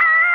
ah!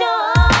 show.